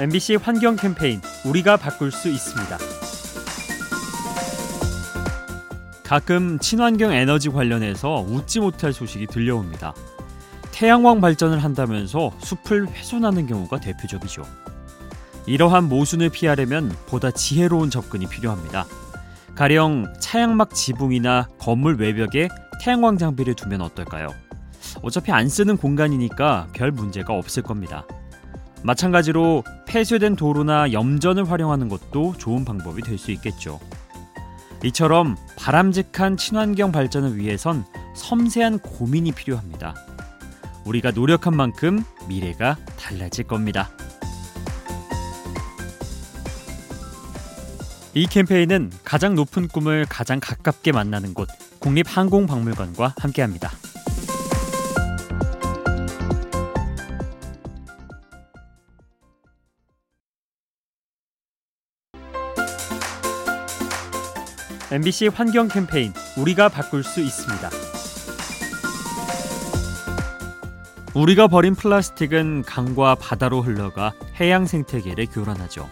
MBC 환경 캠페인 우리가 바꿀 수 있습니다. 가끔 친환경 에너지 관련해서 웃지 못할 소식이 들려옵니다. 태양광 발전을 한다면서 숲을 훼손하는 경우가 대표적이죠. 이러한 모순을 피하려면 보다 지혜로운 접근이 필요합니다. 가령 차양막 지붕이나 건물 외벽에 태양광 장비를 두면 어떨까요? 어차피 안 쓰는 공간이니까 별 문제가 없을 겁니다. 마찬가지로 폐쇄된 도로나 염전을 활용하는 것도 좋은 방법이 될 수 있겠죠. 이처럼 바람직한 친환경 발전을 위해선 섬세한 고민이 필요합니다. 우리가 노력한 만큼 미래가 달라질 겁니다. 이 캠페인은 가장 높은 꿈을 가장 가깝게 만나는 곳 국립항공박물관과 함께합니다. MBC 환경 캠페인 우리가 바꿀 수 있습니다. 우리가 버린 플라스틱은 강과 바다로 흘러가 해양 생태계를 교란하죠.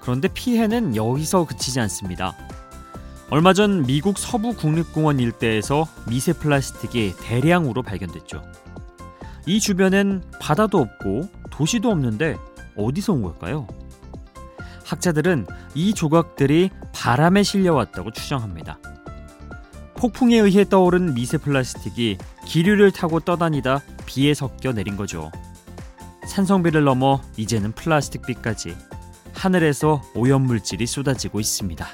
그런데 피해는 여기서 그치지 않습니다. 얼마 전 미국 서부 국립공원 일대에서 미세 플라스틱이 대량으로 발견됐죠. 이 주변엔 바다도 없고 도시도 없는데 어디서 온 걸까요? 학자들은 이 조각들이 바람에 실려왔다고 추정합니다. 폭풍에 의해 떠오른 미세 플라스틱이 기류를 타고 떠다니다 비에 섞여 내린 거죠. 산성비를 넘어 이제는 플라스틱비까지 하늘에서 오염물질이 쏟아지고 있습니다.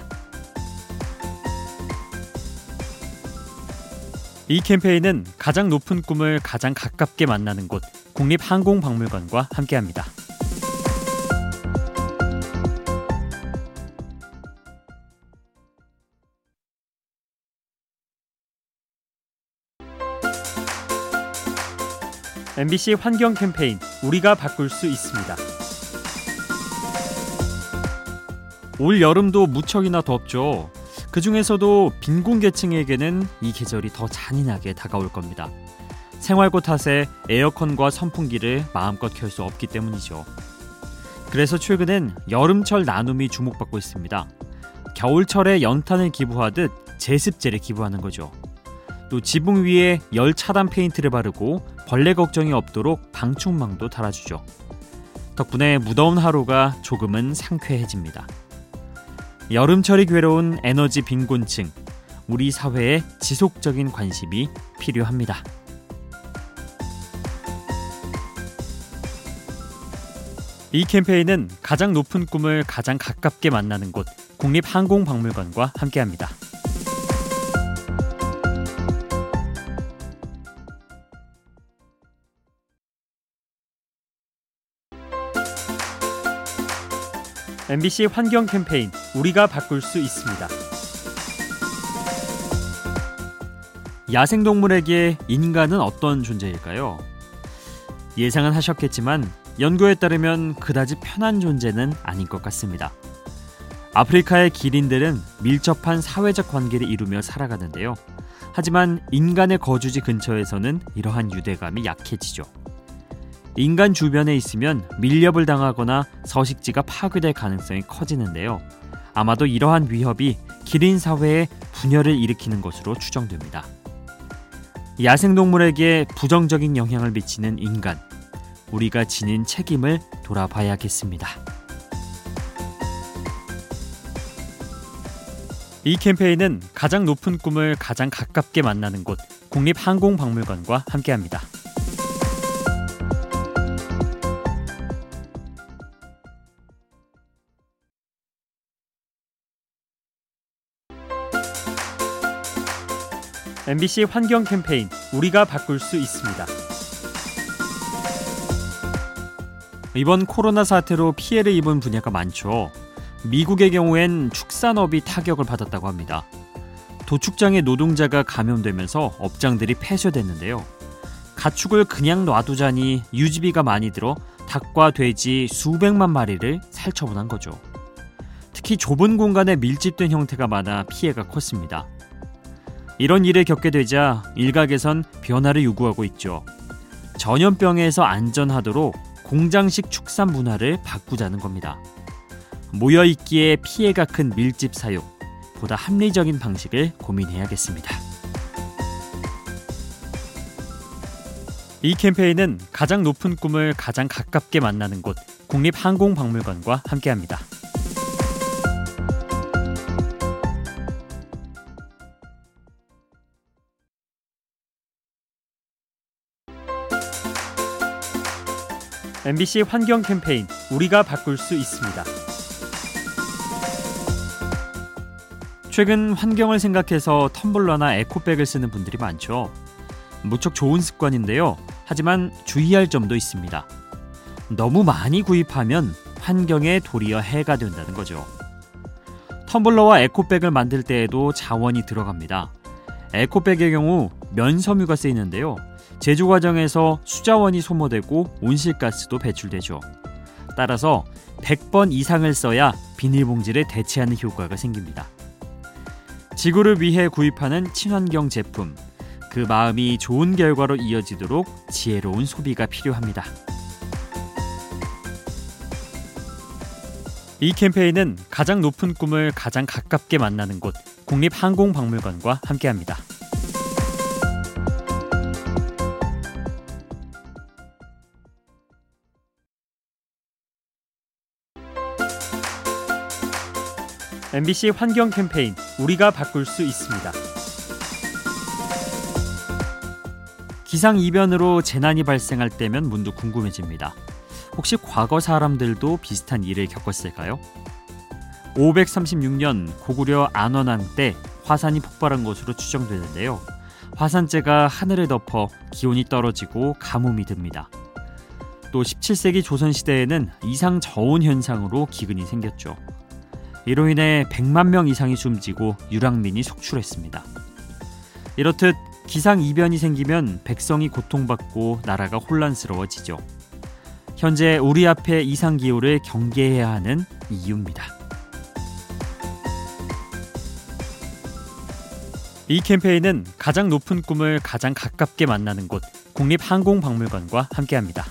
이 캠페인은 가장 높은 꿈을 가장 가깝게 만나는 곳 국립항공박물관과 함께합니다. MBC 환경 캠페인 우리가 바꿀 수 있습니다. 올 여름도 무척이나 덥죠. 그 중에서도 빈곤계층에게는 이 계절이 더 잔인하게 다가올 겁니다. 생활고 탓에 에어컨과 선풍기를 마음껏 켤 수 없기 때문이죠. 그래서 최근엔 여름철 나눔이 주목받고 있습니다. 겨울철에 연탄을 기부하듯 제습제를 기부하는 거죠. 또 지붕 위에 열 차단 페인트를 바르고 벌레 걱정이 없도록 방충망도 달아주죠. 덕분에 무더운 하루가 조금은 상쾌해집니다. 여름철이 괴로운 에너지 빈곤층, 우리 사회에 지속적인 관심이 필요합니다. 이 캠페인은 가장 높은 꿈을 가장 가깝게 만나는 곳 국립항공박물관과 함께합니다. MBC 환경 캠페인 우리가 바꿀 수 있습니다. 야생동물에게 인간은 어떤 존재일까요? 예상은 하셨겠지만 연구에 따르면 그다지 편한 존재는 아닌 것 같습니다. 아프리카의 기린들은 밀접한 사회적 관계를 이루며 살아가는데요. 하지만 인간의 거주지 근처에서는 이러한 유대감이 약해지죠. 인간 주변에 있으면 밀렵을 당하거나 서식지가 파괴될 가능성이 커지는데요. 아마도 이러한 위협이 기린 사회에 분열을 일으키는 것으로 추정됩니다. 야생동물에게 부정적인 영향을 미치는 인간, 우리가 지닌 책임을 돌아봐야겠습니다. 이 캠페인은 가장 높은 꿈을 가장 가깝게 만나는 곳 국립항공박물관과 함께합니다. MBC 환경 캠페인 우리가 바꿀 수 있습니다. 이번 코로나 사태로 피해를 입은 분야가 많죠. 미국의 경우엔 축산업이 타격을 받았다고 합니다. 도축장의 노동자가 감염되면서 업장들이 폐쇄됐는데요. 가축을 그냥 놔두자니 유지비가 많이 들어 닭과 돼지 수백만 마리를 살처분한 거죠. 특히 좁은 공간에 밀집된 형태가 많아 피해가 컸습니다. 이런 일을 겪게 되자 일각에선 변화를 요구하고 있죠. 전염병에서 안전하도록 공장식 축산 문화를 바꾸자는 겁니다. 모여 있기에 피해가 큰 밀집 사육, 보다 합리적인 방식을 고민해야겠습니다. 이 캠페인은 가장 높은 꿈을 가장 가깝게 만나는 곳 국립항공박물관과 함께합니다. MBC 환경 캠페인 우리가 바꿀 수 있습니다. 최근 환경을 생각해서 텀블러나 에코백을 쓰는 분들이 많죠. 무척 좋은 습관인데요. 하지만 주의할 점도 있습니다. 너무 많이 구입하면 환경에 도리어 해가 된다는 거죠. 텀블러와 에코백을 만들 때에도 자원이 들어갑니다. 에코백의 경우 면섬유가 쓰이는데요. 제조 과정에서 수자원이 소모되고 온실가스도 배출되죠. 따라서 100번 이상을 써야 비닐봉지를 대체하는 효과가 생깁니다. 지구를 위해 구입하는 친환경 제품, 그 마음이 좋은 결과로 이어지도록 지혜로운 소비가 필요합니다. 이 캠페인은 가장 높은 꿈을 가장 가깝게 만나는 곳 국립항공박물관과 함께합니다. MBC 환경 캠페인 우리가 바꿀 수 있습니다. 기상 이변으로 재난이 발생할 때면 문득 궁금해집니다. 혹시 과거 사람들도 비슷한 일을 겪었을까요? 536년 고구려 안원왕 때 화산이 폭발한 것으로 추정되는데요. 화산재가 하늘을 덮어 기온이 떨어지고 가뭄이 듭니다. 또 17세기 조선시대에는 이상 저온 현상으로 기근이 생겼죠. 이로 인해 100만 명 이상이 숨지고 유랑민이 속출했습니다. 이렇듯 기상 이변이 생기면 백성이 고통받고 나라가 혼란스러워지죠. 현재 우리 앞에 이상 기후를 경계해야 하는 이유입니다. 이 캠페인은 가장 높은 꿈을 가장 가깝게 만나는 곳 국립항공박물관과 함께합니다.